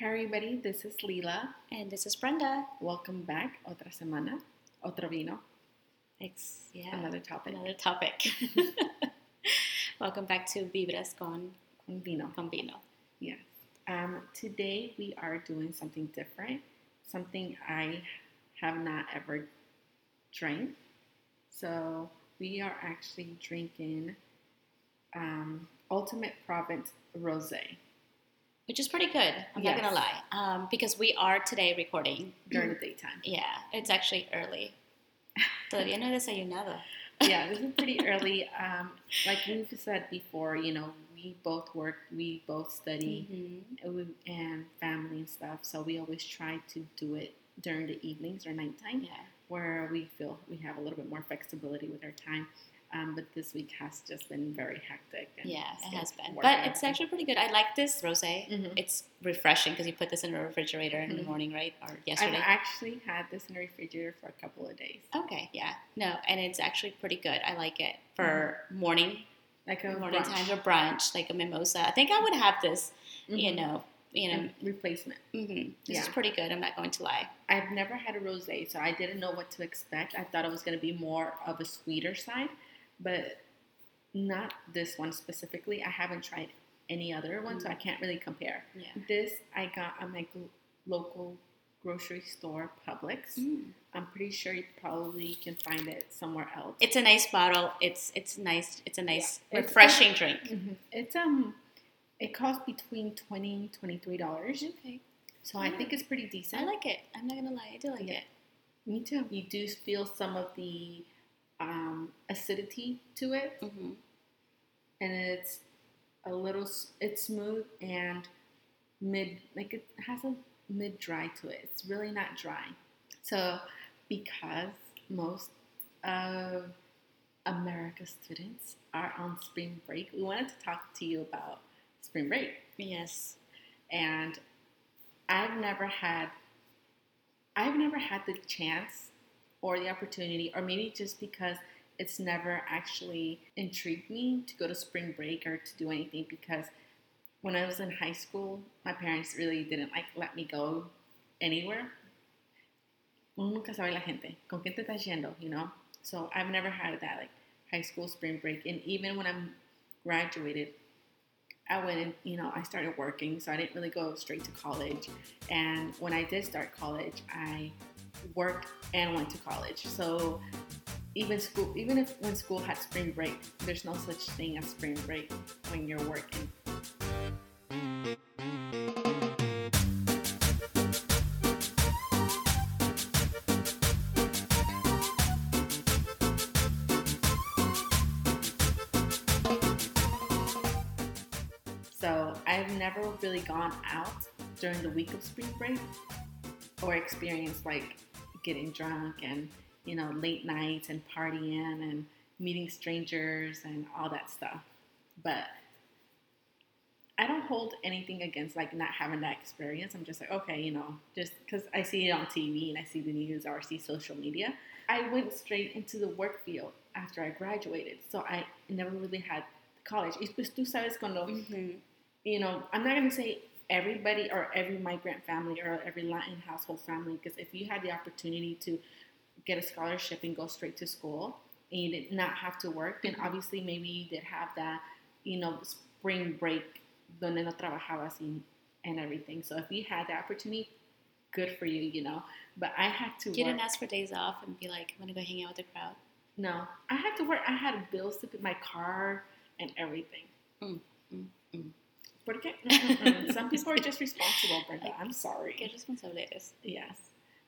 Hi everybody, this is Lila. And this is Brenda. Welcome back. Otra semana. Otro vino. It's yeah, Another topic. another topic. Welcome back to Vibras con, Un vino. con Vino. Yes. Um, today we are doing something different. Something I have not ever drank. So we are actually drinking um, Ultimate Provence Rosé Which is pretty good, I'm not gonna lie. Um, because we are today recording. during the daytime. Yeah, it's actually early. Todavía no he desayunado. yeah, this is pretty early. Um, like we've said before, you know, we both work, we both study, Mhm. and and family and stuff. So we always try to do it during the evenings or nighttime, Yeah. where we feel we have a little bit more flexibility with our time. Um, but this week has just been very hectic. And Yeah, it has been. But it's actually pretty good. I like this rosé. Mhm. It's refreshing because you put this in the refrigerator in the Mhm. morning, right? Or yesterday. I've actually had this in the refrigerator for a couple of days, Okay, yeah. No, and it's actually pretty good. I like it for morning like a morning brunch. times or brunch, like a mimosa. I think I would have this, you Mhm. know, you know, replacement. hmm this is pretty good. I'm not going to lie. I've never had a rosé, so I didn't know what to expect. I thought it was going to be more of a sweeter side, but not this one specifically. I haven't tried any other one, so I can't really compare. Yeah. This I got at my gl- local grocery store, Publix. Mm. I'm pretty sure you probably can find it somewhere else. It's a nice bottle. It's it's nice. It's a nice Yeah. It's- refreshing drink. Mhm. It's um, it costs between twenty and twenty three dollars, Okay, so I think it's pretty decent. I like it. I'm not gonna lie. I do like Yeah. it. Me too. You do feel some of the um, acidity to it, hmm and it's a little it's smooth and mid, like it has a mid dry to it. It's really not dry. So, because most of America's students are on spring break, we wanted to talk to you about spring break. Yes. and I've never had I've never had the chance or the opportunity or maybe just because it's never actually intrigued me to go to spring break or to do anything because when I was in high school my parents really didn't like let me go anywhere Uno nunca sabe la gente con quién te estás yendo you know so I've never had that like high school spring break and even when I'm graduated I went and you know I started working, so I didn't really go straight to college. And when I did start college, I worked and went to college. So even school, even if when school had spring break, there's no such thing as spring break when you're working. So I've never really gone out during the week of spring break or experience like getting drunk and you know late nights and partying and meeting strangers and all that stuff. But I don't hold anything against like not having that experience. I'm just like okay, you know, just because I see it on TV and I see the news or I see social media. I went straight into the work field after I graduated, so I never really had college. Y pues tú sabes cuando hmm you know, I'm not going to say everybody or every migrant family or every Latin household family, because if you had the opportunity to get a scholarship and go straight to school and you did not have to work, then obviously maybe you did have that, you know, spring break donde no trabajabas y, and everything. So if you had the opportunity, good for you, you know. But I had to You work. didn't ask for days off and be like, I'm gonna go hang out with the crowd. no, I had to work. I had bills to pay my car and everything. Mm, mm, mm. ¿Por qué? Some people are just responsible, Brenda. I'm sorry. Qué responsable eres. Yes.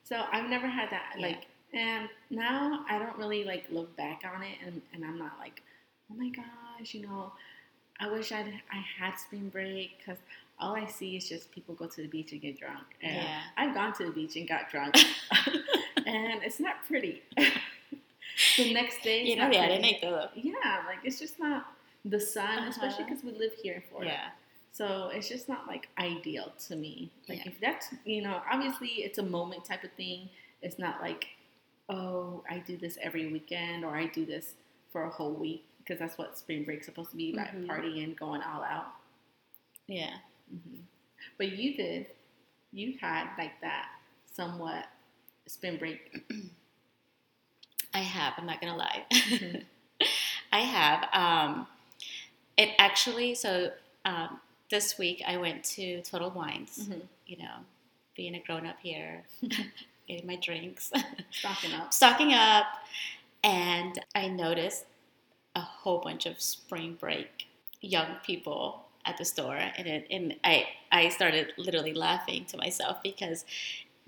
So I've never had that. Yeah. Like, and now I don't really like look back on it, and, and I'm not like, oh my gosh, you know, I wish I'd I had spring break because all I see is just people go to the beach and get drunk. And Yeah. I've gone to the beach and got drunk, and it's not pretty. the next day, You know, not de pretty. arena y todo. Yeah, like it's just not the sun, especially Uh-huh. because we live here in Florida. Yeah. So it's just not like ideal to me. Like Yeah. if that's you know, obviously it's a moment type of thing. It's not like, oh, I do this every weekend or I do this for a whole week because that's what spring break's supposed to be about Mhm. partying, going all out. Yeah. hmm But you did you had like that somewhat spring break? I have. I'm not gonna lie. Mhm. I have. Um, it actually. So um, this week I went to Total Wines. Mhm. You know, being a grown up here, getting my drinks, Stocking up. stocking up, and I noticed a whole bunch of spring break young people at the store, and it, and I I started literally laughing to myself because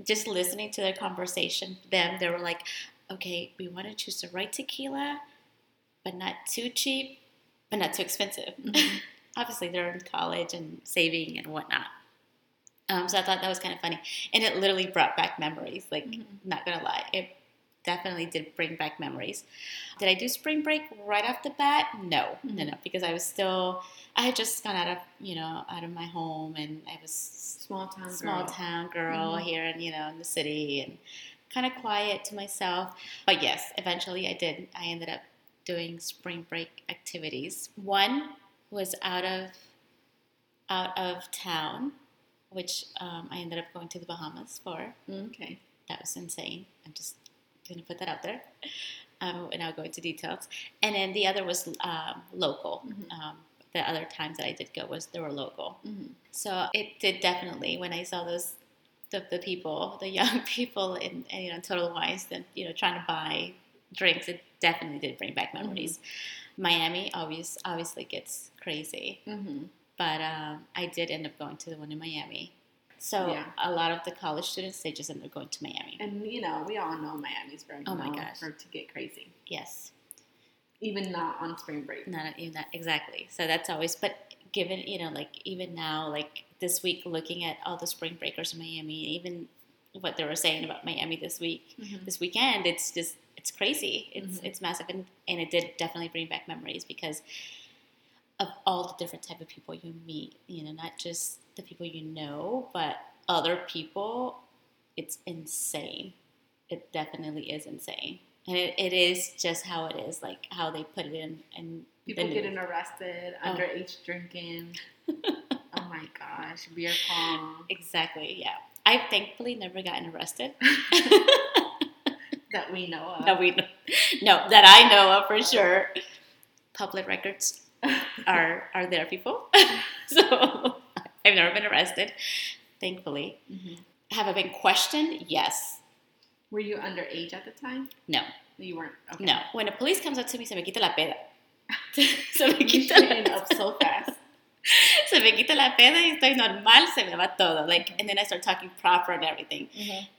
just listening to their conversation, them they were like, okay, we want to choose the right tequila, but not too cheap, but not too expensive. Mhm. Obviously, they're in college and saving and whatnot. Um, so I thought that was kind of funny, and it literally brought back memories. Like, Mhm. not gonna lie, it definitely did bring back memories. Did I do spring break right off the bat? No, no, Mhm. no, because I was still, I had just gone out of, you know, out of my home, and I was Small town. small girl. town girl Mhm. here and you know in the city and kind of quiet to myself but yes eventually i did i ended up doing spring break activities one was out of out of town which um, i ended up going to the bahamas for Okay. that was insane i'm just gonna put that out there um, and i'll go into details and then the other was um, local Mhm. um, the other times that i did go was they were local Mhm. so it did definitely when I saw those the, the people, the young people in, in you know Total Wines, then you know trying to buy drinks, it definitely did bring back memories. Miami obvious obviously gets crazy, Mhm. but um, I did end up going to the one in Miami. So Yeah. a lot of the college students they just ended up going to Miami. And you know, we all know Miami's very Oh my gosh. for to get crazy, Yes, even not on spring break. not even that exactly. So that's always, but given you know like even now like this week looking at all the spring breakers in Miami, even what they were saying about Miami this week. Mhm. this weekend it's just it's crazy it's Mhm. it's massive and, and it did definitely bring back memories because of all the different type of people you meet you know not just the people you know but other people it's insane it definitely is insane and it, it is just how it is like how they put it in and People getting arrested, Oh. underage drinking. oh my gosh, beer pong. exactly yeah i've thankfully never gotten arrested that we know of. that we know. no that i know of for sure public records are are there people so i've never been arrested thankfully Mhm. have i been questioned yes Were you underage at the time? no You weren't. Okay. no when the police comes up to me se me quita la peda se me quita la up so fast. se me quita la peda y estoy normal se me va todo like and then i start talking proper and everything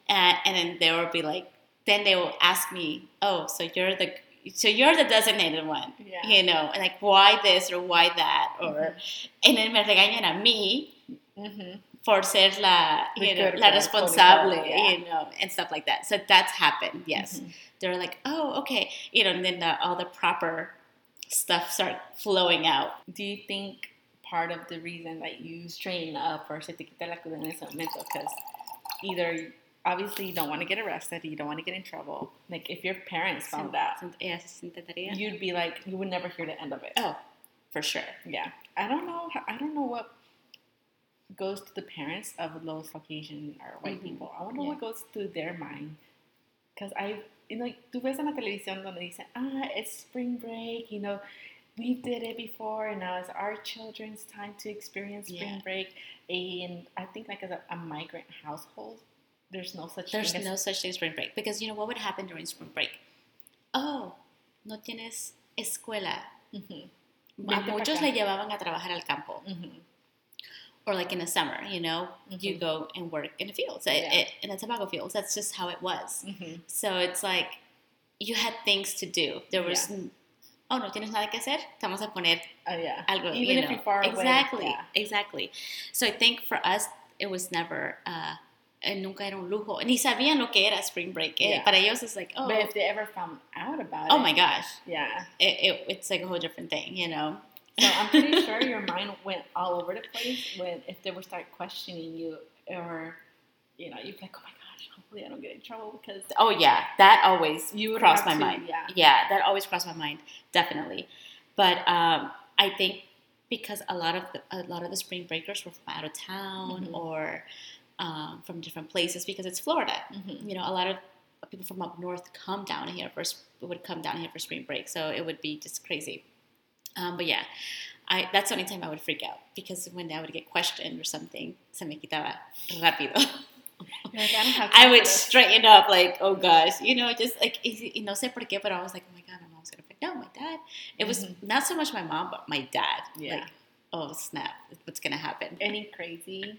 and, and then they will be like then they will ask me oh so you're the so you're the designated one Yeah. you know, and like why this or why that, or and then me regañan a mí Mm-hmm. por ser la, you know, la responsable, yeah. you know, and stuff like that. So that's happened. Yes, Mhm. they're like, oh, okay, you know, and then the, all the proper stuff start flowing out. Do you think part of the reason that you straighten up or se te quita la cruda en ese momento because either obviously you don't want to get arrested, you don't want to get in trouble. Like if your parents found out, Yeah, se intentaría. you'd be like you would never hear the end of it. Oh, for sure. Yeah, I don't know. I don't know what goes to the parents of those Caucasian or white Mhm. people. I wonder Yeah. what goes through their mind. Because I, you know, tú ves en la televisión donde dicen, ah, it's spring break. You know, we did it before, and now it's our children's time to experience spring Yeah. break. And I think, like as a, a migrant household, there's no such There's thing no as such thing as spring break because you know what would happen during spring break? Oh, no tienes escuela. Mhm, pa' muchos le llevaban a trabajar al campo. mhm, or like in the summer, you know, you Mhm. go and work in the fields, it- Yeah. it- in the tobacco fields. That's just how it was. mhm. So it's like you had things to do. There was, n- oh, no tienes nada que hacer. Estamos a poner Oh yeah. algo. Even you if know. you're far away, exactly, yeah. exactly. So I think for us, it was never. Uh, eh, nunca era un lujo. Ni sabían lo que era spring break. Eh? Yeah. Para ellos it's like, oh, But if they ever found out about oh it, my gosh, yeah. it, it, it's like a whole different thing, you know. So I'm pretty sure your mind went all over the place when if they would start questioning you or you know, you'd be like, Oh my gosh, hopefully I don't get in trouble because Oh yeah, that always You crossed my to, mind. yeah. yeah, that always crossed my mind, definitely. But um, I think because a lot of the, a lot of the spring breakers were from out of town Mhm. or um, from different places because it's Florida. Mhm. You know, a lot of people from up north come down here for would come down here for spring break, so it would be just crazy. Um, but yeah, I that's the only time I would freak out because when I would get questioned or something, se me quitaba rápido. Like, I I would straighten up like, oh gosh, you know, just like you know, no sé por qué, but I was like, oh my god, my mom's gonna freak out. My dad. It was Mhm. not so much my mom, but my dad. Yeah. Like, oh snap, what's gonna happen? Any crazy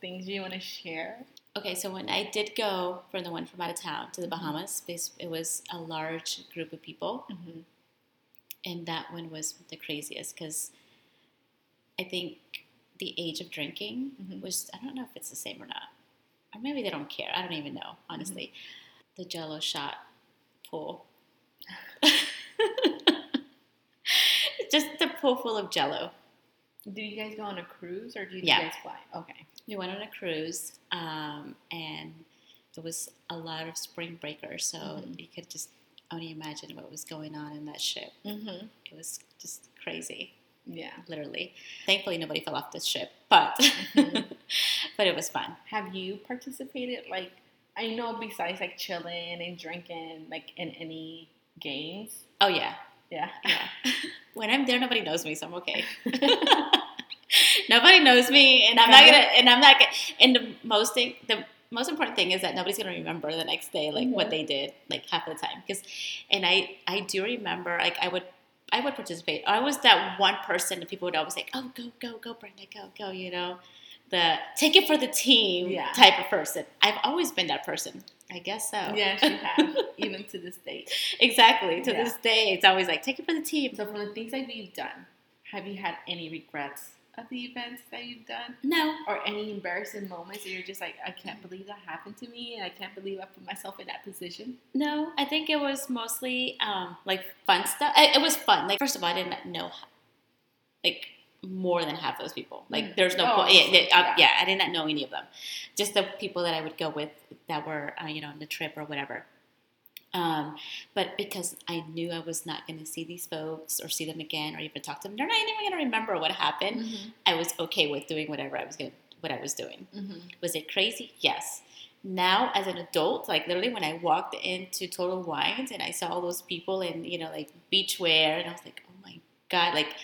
things you want to share? Okay, so when I did go for the one from out of town to the Mhm. Bahamas, it was a large group of people, Mm-hmm. and that one was the craziest because I think the age of drinking Mhm. was I don't know if it's the same or not, or maybe they don't care. I don't even know honestly. The Jello shot pool, just the pool full of Jello. Did you guys go on a cruise or did Yeah. you guys fly? Okay. We went on a cruise, um, and there was a lot of spring breakers, so Mhm. you could just only imagine what was going on in that ship. Mm-hmm. It was just crazy, Yeah. literally. Thankfully, nobody fell off the ship, but Mhm. but it was fun. Have you participated? Like, I know besides like chilling and drinking, like in any games. Oh yeah, Yeah. yeah. when I'm there, nobody knows me, so I'm okay. nobody knows me, and I'm not gonna. And I'm not gonna. And the most thing, the most important thing is that nobody's gonna remember the next day, like what Mhm. they did, like half the time. Because, and I, I do remember, like I would, I would participate. I was that one person that people would always say, oh, go, go, go, Brenda, go, go. You know, the take it for the team Yeah. type of person. I've always been that person. I guess so. Yes, you have, even to this day. exactly. To Yeah. this day, it's always like take it for the team. So, from the things that you've done, have you had any regrets of the events that you've done? No, Or any embarrassing moments that you're just like, I can't believe that happened to me and I can't believe I put myself in that position? No, I think it was mostly um, like fun stuff. It, it was fun. Like first of all, I didn't know like more than half those people. Like Mm. there's no Oh, point. Yeah, uh, yeah. yeah, I did not know any of them. Just the people that I would go with that were uh, you know on the trip or whatever. Um, but because I knew I was not going to see these folks or see them again or even talk to them, they're not even going to remember what happened. Mm-hmm. I was okay with doing whatever I was going, what I was doing. Mm-hmm. Was it crazy? Yes. Now, as an adult, like literally when I walked into Total Wines and I saw all those people in, you know, like beachwear, and I was like, oh my God, like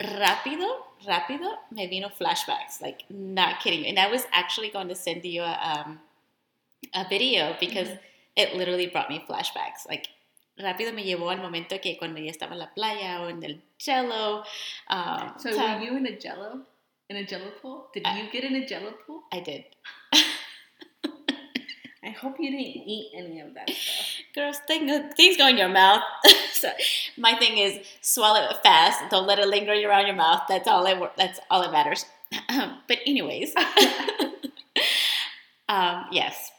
rápido, rápido, me vino flashbacks, like not kidding you. And I was actually going to send you a, um, a video because Mhm. It literally brought me flashbacks. Like, rápido me llevó al momento que cuando ya estaba en la playa o en el cello. Um, So, ta- were you in a jello? In a jello pool? Did I- you get in a jello pool? I did. I hope you didn't eat any of that stuff. Girls, thing, things go in your mouth. so my thing is swallow it fast. Don't let it linger around your mouth. That's all it. That's all that matters. but anyways, um, yes,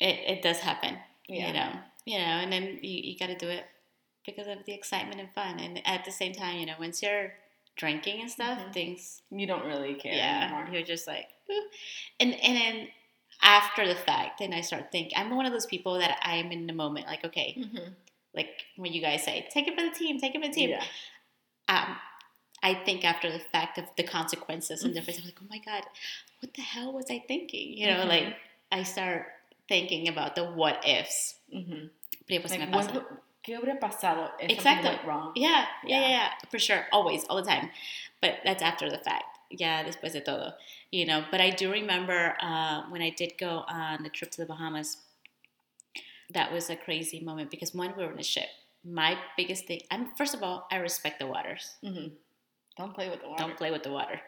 it, it does happen. Yeah. You know, you know, and then you, you got to do it because of the excitement and fun. And at the same time, you know, once you're drinking and stuff, Mhm. things You don't really care yeah, anymore. you're just like, "Ooh." and and then after the fact, then I start thinking. I'm one of those people that I'm in the moment, like okay, Mm-hmm. like when you guys say, take it for the team, take it for the team. Yeah. Um, I think after the fact of the consequences and different, I'm like, oh my god, what the hell was I thinking? You know, Mhm. like I start thinking about the what ifs. Mm-hmm. Pero pues Like, me pasa. ¿Qué hubiera pasado if Exacto. went wrong? Yeah, yeah, Yeah. yeah, yeah, for sure, always, all the time. But that's after the fact. Yeah, después de todo, you know. But I do remember uh, when I did go on the trip to the Bahamas. That was a crazy moment because one, we were in a ship. My biggest thing, I'm first of all, I respect the waters. Mm-hmm. Don't play with the water. Don't play with the water.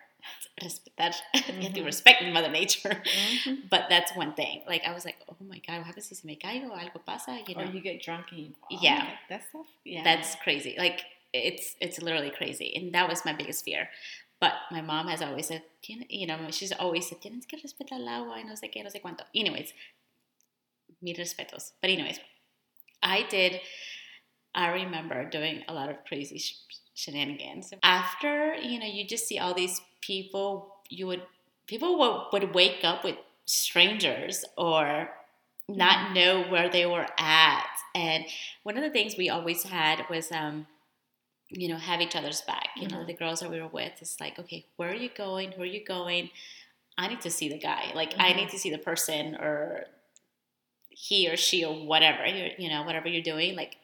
Respetar. you have to respect Mother Nature. Mhm. But that's one thing. Like I was like, oh my god, what happens si se me caigo? Algo pasa, you know. Or you get drunk and you fall. Yeah. Like, that stuff. Yeah. That's crazy. Like it's it's literally crazy, and that was my biggest fear. But my mom has always said, you know, she's always said, tienes que respetar el agua y no sé qué, no sé cuánto. Anyways, mis respetos. But anyways, I did. I remember doing a lot of crazy sh- shenanigans. After you know, you just see all these people. You would people would, would wake up with strangers or not know where they were at. And one of the things we always had was, um, you know, have each other's back. You know, Mhm. the girls that we were with, it's like, okay, where are you going? Who are you going? I need to see the guy. Like I need to see the person or he or she or whatever you're you know whatever you're doing like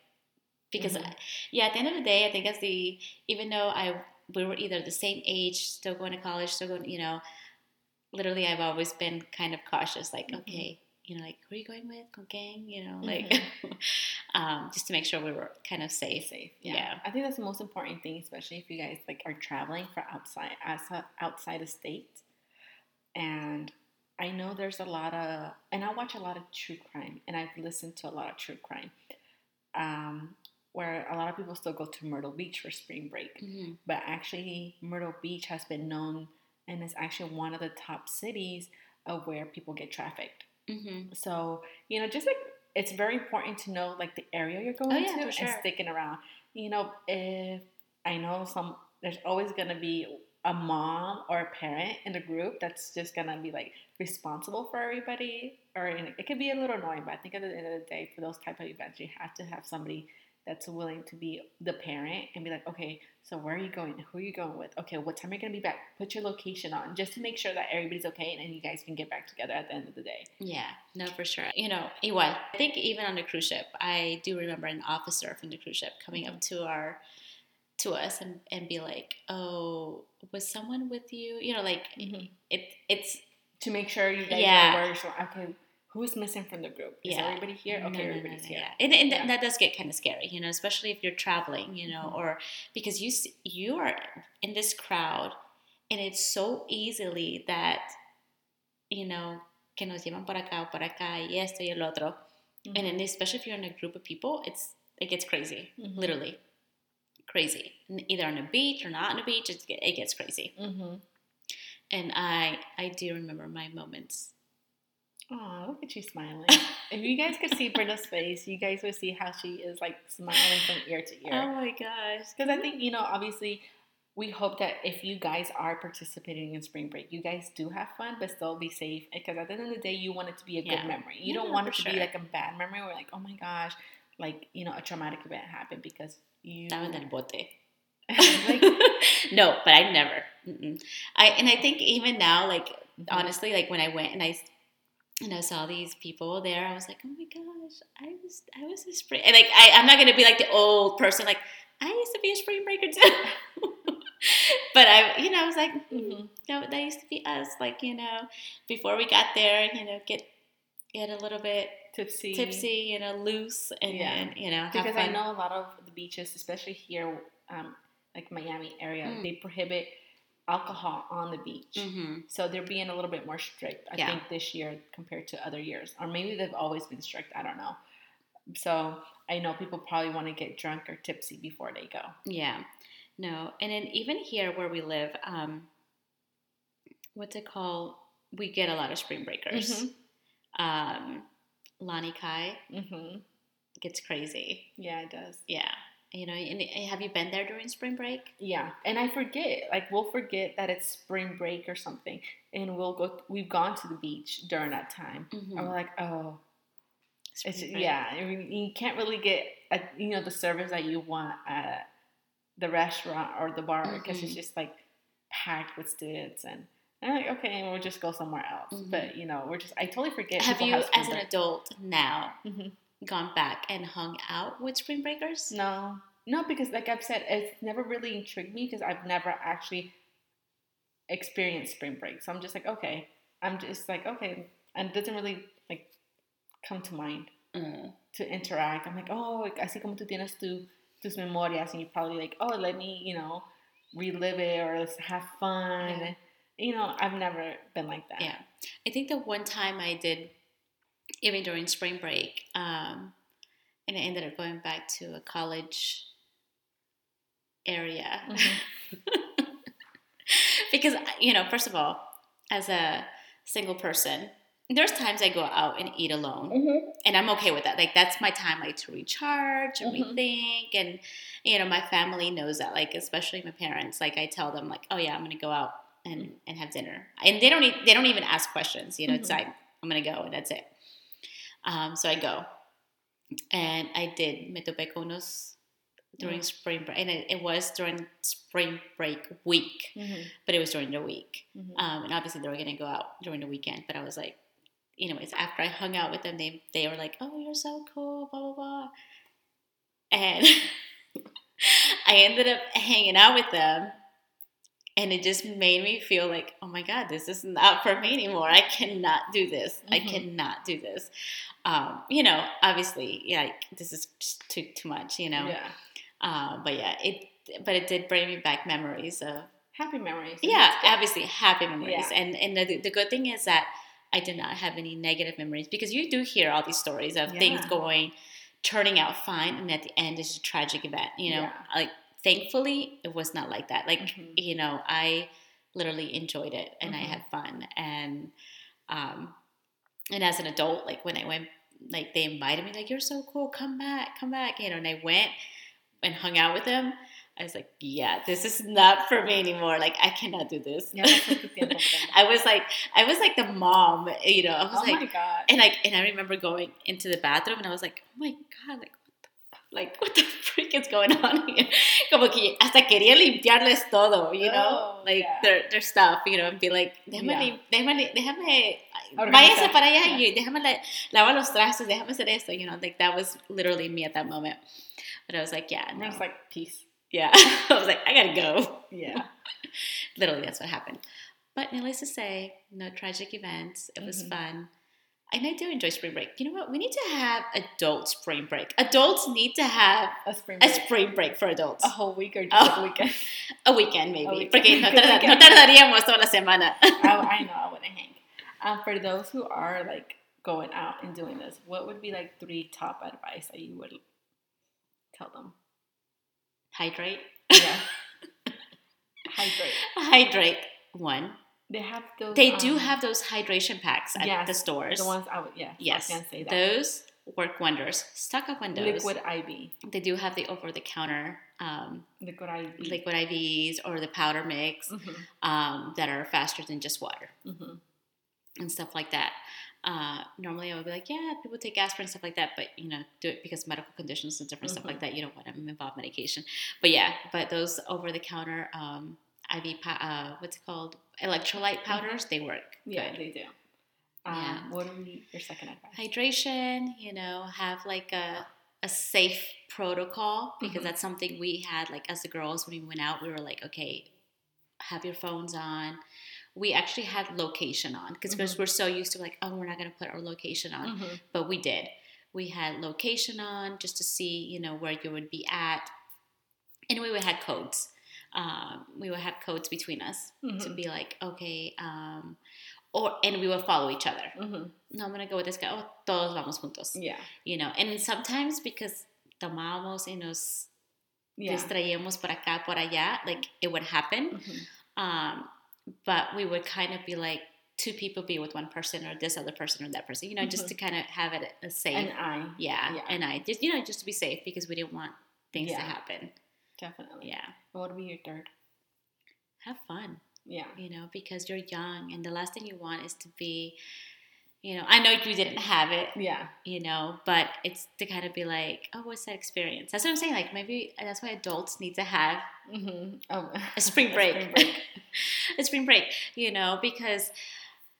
because Mhm. yeah at the end of the day I think as the even though I we were either the same age still going to college still going you know literally I've always been kind of cautious like Mhm. okay you know like who are you going with con gang you know like Mm-hmm. um, just to make sure we were kind of safe safe. Yeah. Yeah. I think that's the most important thing, especially if you guys like are traveling for outside outside outside of state. And I know there's a lot of, and I watch a lot of true crime, and I've listened to a lot of true crime, um, where a lot of people still go to Myrtle Beach for spring break, hmm but actually Myrtle Beach has been known and is actually one of the top cities of where people get trafficked. hmm So, you know, just like it's very important to know like the area you're going Oh, yeah, to for and sticking around. You know, if I know some, there's always going to be a mom or a parent in the group that's just going to be like responsible for everybody. Or it could be a little annoying, but I think at the end of the day, for those type of events, you have to have somebody that's willing to be the parent and be like, okay, so where are you going? Who are you going with? Okay, what time are you going to be back? Put your location on just to make sure that everybody's okay and then you guys can get back together at the end of the day. Yeah, no, for sure. You know, igual. I think even on the cruise ship, I do remember an officer from the cruise ship coming up to our to us and, and be like, "Oh, was someone with you?" You know, like Mhm. it. It's to make sure you guys Yeah. are where so okay who's missing from the group is Yeah. everybody here okay no, no, everybody's no, here yeah, and, and Yeah. that does get kind of scary, you know, especially if you're traveling, you know, Mhm. or because you you are in this crowd, and it's so easily that, you know, que nos llevan para acá o por acá y esto y el otro. Mhm. and then especially if you're in a group of people it's it gets crazy Mhm. literally crazy either on a beach or not on a beach it's, it gets crazy Mhm. and i i do remember my moments Aw, look at you smiling if you guys could see Brenda's face you guys would see how she is like smiling from ear to ear oh my gosh because I think you know obviously we hope that if you guys are participating in spring break you guys do have fun but still be safe because at the end of the day you want it to be a Yeah. good memory you don't want it to be like a bad memory where like oh my gosh like you know a traumatic event happened because you bote. like no, but I never. Mm-mm. I and I think even now, like Mhm. honestly, like when I went and I and I saw these people there, I was like, oh my gosh, I was I was a spring and like I, I'm not gonna be like the old person, like I used to be a spring breaker too. but I, you know, I was like, hmm, Mhm. that, that used to be us. Like you know, before we got there, you know, get get a little bit tipsy tipsy, you know, loose, and Yeah. then you know, have because I know a lot of the beaches, especially here, um, like Miami area, Mm. they prohibit alcohol on the beach. hmm So they're being a little bit more strict, I Yeah. think, this year compared to other years, or maybe they've always been strict. I don't know. So I know people probably want to get drunk or tipsy before they go. Yeah, no, and then even here where we live, um, what's it called? We get a lot of spring breakers. Mhm. Um, Lani Kai hmm gets crazy. Yeah, it does. Yeah, you know. And have you been there during spring break? Yeah, and I forget, like we'll forget that it's spring break or something, and we'll go. We've gone to the beach during that time, Mhm. and we're like, oh, Spring It's, break. yeah, I mean, you can't really get a, you know the service that you want at the restaurant or the bar because it's Mhm. just like packed with students and. I'm like, okay, we'll just go somewhere else. Mhm. But you know, we're just I totally forget. Have you, as an adult now, Mhm. Gone back and hung out with spring breakers? No, no, because like I've said, it's never really intrigued me because I've never actually experienced spring break. So I'm just like, okay, I'm just like, okay, and it doesn't really like come to mind Mm. to interact. I'm like, oh, i así como tú tienes tu, tus memorias, and you probably like, oh, let me, you know, relive it or let's have fun. Yeah. You know, I've never been like that. Yeah. I think the one time I did, even during spring break, um, and I ended up going back to a college area. Mhm. because, you know, first of all, as a single person, there's times I go out and eat alone, Mm-hmm. and I'm okay with that. Like, that's my time, like, to recharge and Mhm. rethink. And, you know, my family knows that, like, especially my parents. Like, I tell them, like, oh, yeah, I'm going to go out and, and have dinner. And they don't, e- they don't even ask questions. You know, it's Mhm. like, I'm going to go, and that's it. Um, so I go. And I did me topé con unos during Mhm. spring break, and it, it was during spring break week, Mm-hmm. but it was during the week. Mm-hmm. Um, and obviously they were gonna go out during the weekend, but I was like, anyways, after I hung out with them, they they were like, "Oh, you're so cool," blah blah blah, and I ended up hanging out with them, and it just made me feel like, oh my god, this is not for me anymore. I cannot do this. I Mhm. cannot do this. Um, you know, obviously, yeah, like, this is too too much, you know. Yeah. Uh, but yeah, it but it did bring me back memories of Happy memories. yeah, obviously happy memories. Yeah. And and the, the good thing is that I did not have any negative memories because you do hear all these stories of things going turning out fine and at the end it's a tragic event, you know. Yeah. Like thankfully it was not like that. Like, Mhm. you know, I literally enjoyed it and I Mhm. had fun and um and as an adult like when I went like they invited me like you're so cool come back come back you know and I went and hung out with them I was like yeah this is not for me anymore like I cannot do this Ya pasó tu tiempo con them. I was like I was like the mom you know I was Oh like my god. and like and I remember going into the bathroom and I was like oh my god like what the, like what the is going on here como que hasta quería limpiarles todo you know Oh, like yeah. their their stuff you know and be like déjame Yeah. déjame déjame váyase para allá Yeah. y déjame la, lavar los trastos déjame hacer esto you know like that was literally me at that moment but I was like yeah And no I was like, peace. yeah I was like I gotta go Yeah. literally that's what happened but needless to say no tragic events it was Mhm. fun and I do enjoy spring break. You know what? We need to have adult spring break. Adults need to have A spring a break. spring break for adults. A whole week or just Oh. a weekend. A weekend, maybe. weekend. Porque no, tarda- no tardaríamos toda la semana. I, I know I wouldn't hang. Um, for those who are like going out and doing this, what would be like three top advice that you would tell them? Hydrate. Yeah. Hydrate. Hydrate. One. They have those. They do um, have those hydration packs at yes, the stores. the ones I would. Yeah. yes. I can say that. Those work wonders. Stuck up those. Liquid IV. They do have the over the counter um, Liquid IV. liquid IVs or the powder mix Mm-hmm. um, that are faster than just water. Mm-hmm. and stuff like that. Uh, normally, I would be like, yeah, people take aspirin and stuff like that, but you know, do it because medical conditions and different stuff like Mhm. that. You don't want to involve medication. But yeah, but those over the counter um, IV, uh, what's it called, electrolyte powders, they work. Mm-hmm. Yeah, good. they do. Um, Yeah. What would be your second advice? Hydration, you know, have like a a safe protocol because Mhm. that's something we had like as the girls when we went out. We were like, okay, have your phones on. We actually had location on because Mhm. we're so used to like, oh, we're not gonna put our location on. Mm-hmm. but we did. We had location on just to see, you know, where you would be at, and we had codes. Um, we would have codes between us to Mhm. be like, okay, um, or and we would follow each other. Mm-hmm. No, I'm gonna go with this guy. Oh, todos vamos juntos. Yeah. You know, and sometimes because tomábamos y nos Yeah. distraíamos por acá, por allá, like it would happen. Mhm. Um, but we would kind of be like, two people be with one person or this other person or that person, you know, just Mhm. to kind of have it a safe. And I. Yeah, Yeah. and I just you know just to be safe because we didn't want things to happen. Definitely. Yeah, What would be your third? have fun, Yeah. you know, because you're young and the last thing you want is to be, you know, I know you didn't have it, Yeah. you know, but it's to kind of be like, oh, what's that experience? That's what I'm saying. Like maybe that's why adults need to have Mm-hmm. Oh, a spring break, spring break. a spring break, you know, because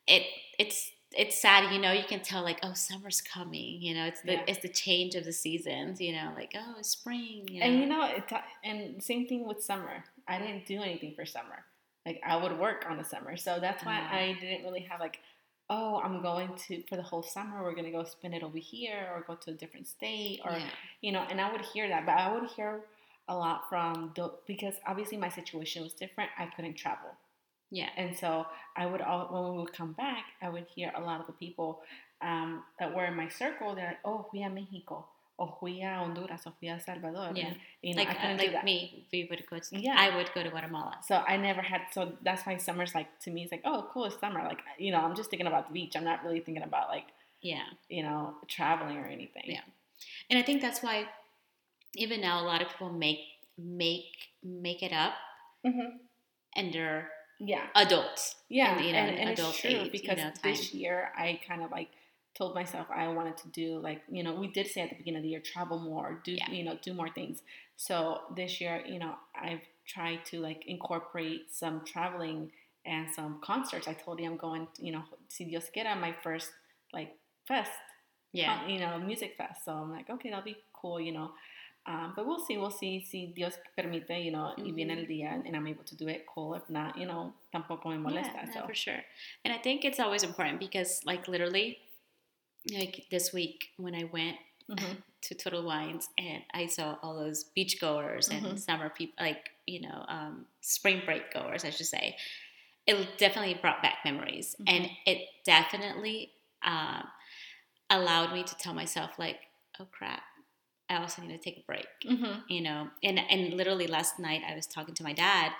it it's it's sad, you know. You can tell like, oh, summer's coming, you know. It's the Yeah. it's the change of the seasons, you know. Like, oh, it's spring, you know. And you know, it, and same thing with summer. I didn't do anything for summer. Like I would work on the summer, so that's why Ah. I didn't really have like, oh, I'm going to for the whole summer. We're gonna go spend it over here, or go to a different state, or yeah. you know. And I would hear that, but I would hear a lot from the because obviously my situation was different. I couldn't travel. Yeah. And so I would all when we would come back, I would hear a lot of the people um, that were in my circle. They're like, "Oh, fui a Mexico, or fui a Honduras, or fui a Salvador." Yeah. And, you know, like I uh, like me, we would go. To, Yeah. I would go to Guatemala. So I never had. So that's why summer's like to me. It's like, oh, cool, it's summer. Like you know, I'm just thinking about the beach. I'm not really thinking about like Yeah, you know traveling or anything. Yeah. and I think that's why even now a lot of people make make make it up, hmm and they're Yeah. adults. Yeah, And, you know, and, and adult it's true age, you because know, this year I kind of like told myself I wanted to do like you know we did say at the beginning of the year travel more, do Yeah. you know do more things. So this year, you know, I've tried to like incorporate some traveling and some concerts. I told you I'm going, you know, si Dios quiera, my first like fest, Yeah. you know, music fest. So I'm like, okay, that'll be cool, you know. Um, but we'll see, we'll see. Si Dios permite, you know, y viene el día and I'm able to do it, cool. If not, you know, tampoco me molesta. Yeah, so for sure. And I think it's always important because, like, literally, like this week when I went Mhm. to Total Wines and I saw all those beach goers and summer people, like, you know, um, spring break goers, I should say, it definitely brought back memories. And it definitely um, allowed me to tell myself, like, oh crap, I also need to take a break Mhm. you know and and literally last night i was talking to my dad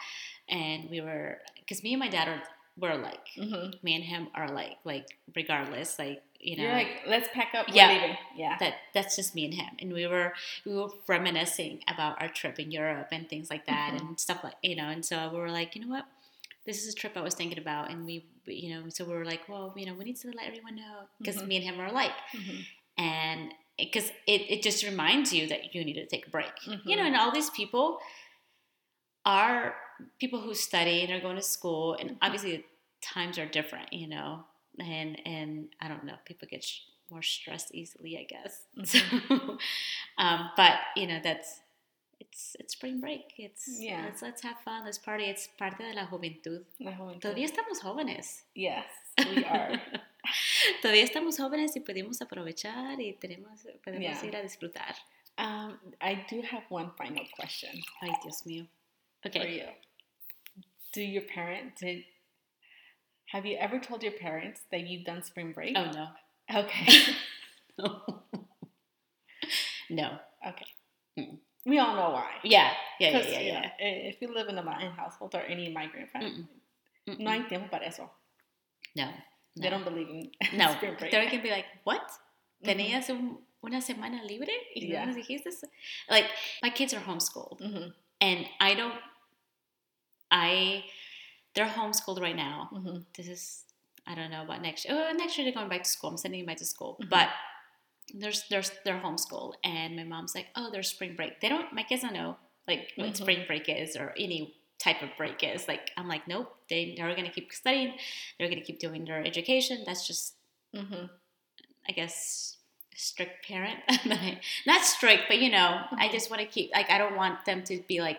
and we were because me and my dad are were alike Mhm. me and him are like like regardless like you know You're like, let's pack up. Yeah. We're leaving. Yeah. that that's just me and him and we were we were reminiscing about our trip in europe and things like that Mhm. and stuff like you know and so we were like you know what this is a trip i was thinking about and we you know so we were like well you know we need to let everyone know because Mhm. me and him are alike Mhm. and because it, it just reminds you that you need to take a break you know Mhm. and all these people are people who study and are going to school and Mhm. obviously times are different you know and and i don't know people get sh- more stressed easily i guess so, um, but you know that's it's it's spring break it's Yeah. let's let's have fun let's party it's parte de la juventud La juventud. todavía estamos jóvenes Yes, we are. todavía estamos jóvenes y podemos aprovechar y tenemos podemos Yeah. ir a disfrutar um, I do have one final question ay dios mío for you. Do your parents did? Have you ever told your parents that you've done spring break? oh no Okay. no okay. Mm. We all know why. yeah yeah yeah yeah, you yeah. know, if you live in a mountain household or any migrant family, no hay tiempo para eso. no They no don't believe in no spring break. they're gonna be like what tenías un, una semana libre y no Yeah. nos dijiste eso?" like my kids are homeschooled Mhm, and I don't I they're homeschooled right now mhm, this is I don't know about next year. Oh, next year they're going back to school. I'm sending them back to school, Mhm. but there's there's they're homeschooled, and my mom's like, oh, there's spring break. They don't. My kids don't know like what Mhm. spring break is or any type of break is. Like I'm like, nope. They they're gonna keep studying. They're gonna keep doing their education. That's just mhm. I guess strict parent. Not strict, but you know, I Mhm. just want to keep like I don't want them to be like,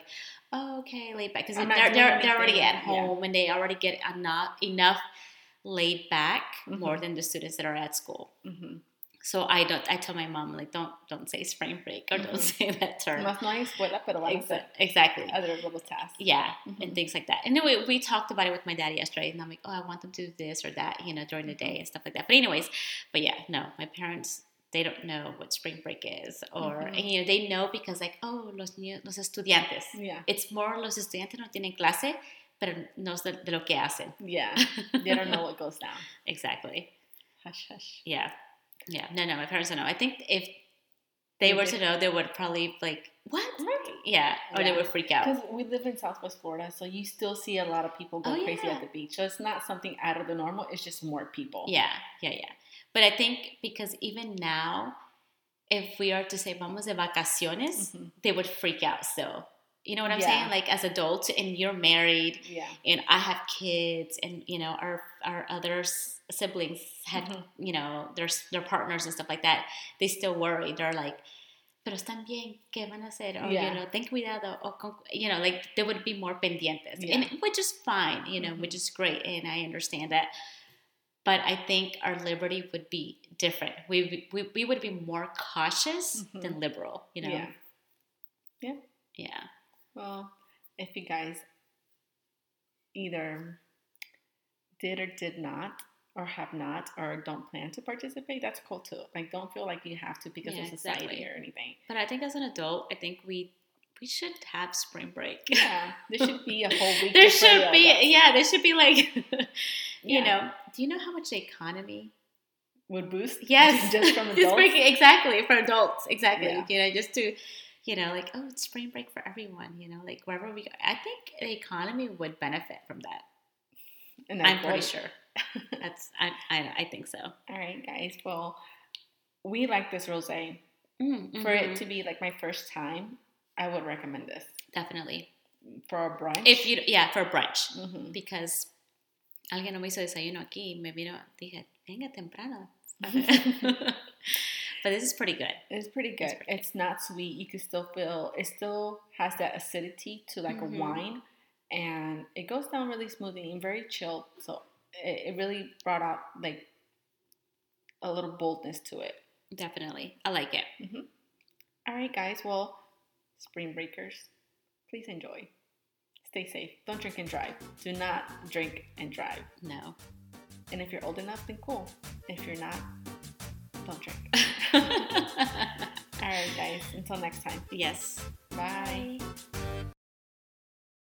oh, okay, laid back because they're they're, they're already at Yeah. home and they already get enough enough laid back more Mhm. than the students that are at school. Mhm. So I don't. I tell my mom like, don't don't say spring break or don't Mhm. say that term. Más no hay escuela, pero van a hacer Exa- exactly. other little tasks. Yeah, Mhm. and things like that. And then we, we talked about it with my dad yesterday, and I'm like, oh, I want them to do this or that, you know, during the day and stuff like that. But anyways, but yeah, no, my parents they don't know what spring break is, or Mhm. and, you know they know because like, oh, los niños, los estudiantes. Yeah. It's more los estudiantes no tienen clase, pero no sé de lo que hacen. Yeah. They don't know what goes down. exactly. Hush, hush. Yeah, yeah. No, no, my parents don't know. I think if they were to know, they would probably like, what? Yeah, or they would freak out. Because we live in Southwest Florida, so you still see a lot of people go Oh, crazy yeah. at the beach. So it's not something out of the normal. It's just more people. Yeah, yeah, yeah. But I think because even now, if we are to say vamos de vacaciones, Mhm. they would freak out still. You know what I'm Yeah. saying? Like as adults, and you're married, Yeah. and I have kids, and you know our our other siblings had Mhm. you know their their partners and stuff like that. They still worry. They're like. Pero están bien, ¿qué van a hacer? Or, Yeah. you know, ten cuidado. Or, con- you know, like, they would be more pendientes. Yeah. And, which is fine, you know, Mhm. which is great. And I understand that but I think our liberty would be different. We we, we would be more cautious Mhm. than liberal, you know. Yeah. Yeah. Yeah. Well, if you guys either did or did not, or have not, or don't plan to participate, that's cool too. Like, don't feel like you have to because Yeah, of society exactly. or anything. But I think as an adult, I think we we should have spring break. Yeah, there should be a whole week. there should be yeah, there should be like you Yeah. know. Do you know how much the economy would boost. Yes. just from Just adults. break- exactly for adults. Exactly. Yeah. You know, just to you know, like, oh, it's spring break for everyone, you know, like wherever we go. I think the economy would benefit from that. and I'm pretty sure. That's I, I I think so. All right, guys. Well, we like this rosé. Mm, For it to be like my first time, I would recommend this definitely. for a brunch. If you yeah for a brunch Mhm. because alguien no me hizo desayuno aquí me vino dije venga temprano. but this is pretty good. It's pretty good. It's It's, pretty not sweet. You can still feel it still has that acidity to like Mhm. a wine and it goes down really smoothly and very chilled. So it, it really brought out like a little boldness to it. Definitely, I like it. All right, guys. Well, spring breakers, please enjoy. Stay safe. Don't drink and drive. Do not drink and drive. No. And if you're old enough, then cool. If you're not, don't drink. All right, guys. Until next time. yes. Bye. Bye.